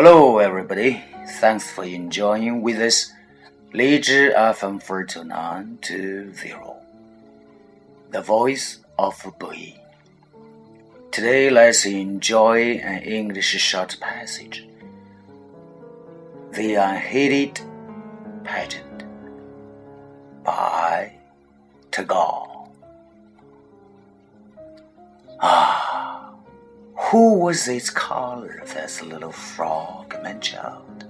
Hello, everybody. Thanks for enjoying with us. 荔枝 FM 42920. The voice of Bui. Today, let's enjoy an English short passage. The Unheeded Pageant by Tagore. Ah, who was its color, this little frog, my child?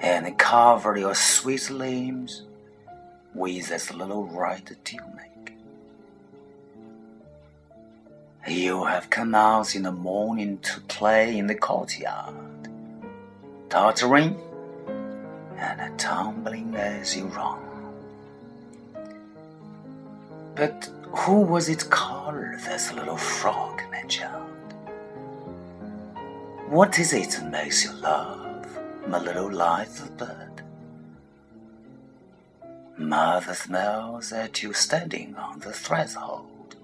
And cover your sweet limbs with this little red tunic. You have come out in the morning to play in the courtyard, tottering and tumbling as you run. But who was it called, this little frog, my child? What is it that makes you laugh, my little lithe bird? Mother smiles at you standing on the threshold.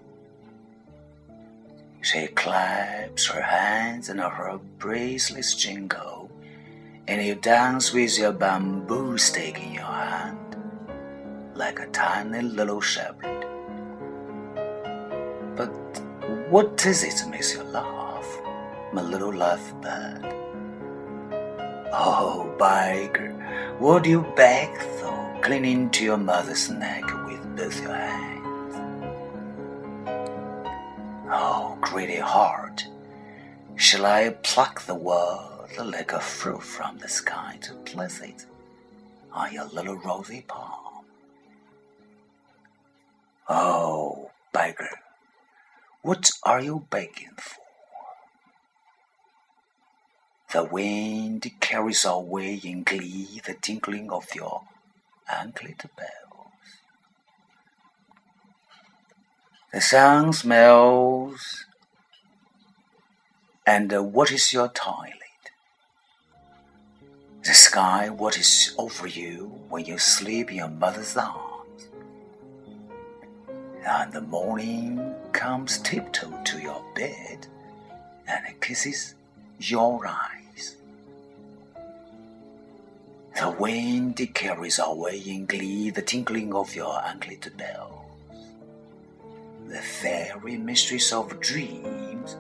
She claps her hands and her bracelets jingle, and you dance with your bamboo stick in your hand like a tiny little shepherd. But what is it that makes you laugh, my little love bird? Oh, beggar, would you beg though, clinging to your mother's neck with both your hands? Oh, greedy heart, shall I pluck the world like a fruit from the sky to place it on your little rosy palm? Oh, beggar, what are you begging for? The wind carries away in glee the tinkling of your anklet bells. The sun smells, and uh, what is your toilet? The sky, what is over you when you sleep in your mother's arms? And the morning comes tiptoe to your bed and kisses your eyes. The wind carries away in glee the tinkling of your anklet bells. The fairy mistress of dreams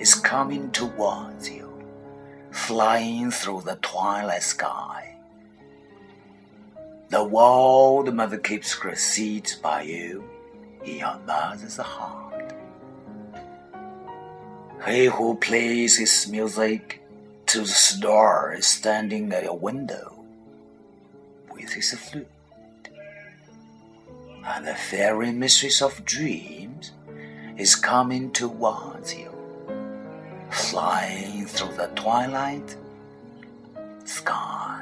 is coming towards you, flying through the twilight sky. The world mother keeps her seat by you in your mother's heart. He who plays his music to the stars standing at your window with his flute. And the fairy mistress of dreams is coming towards you, flying through the twilight sky.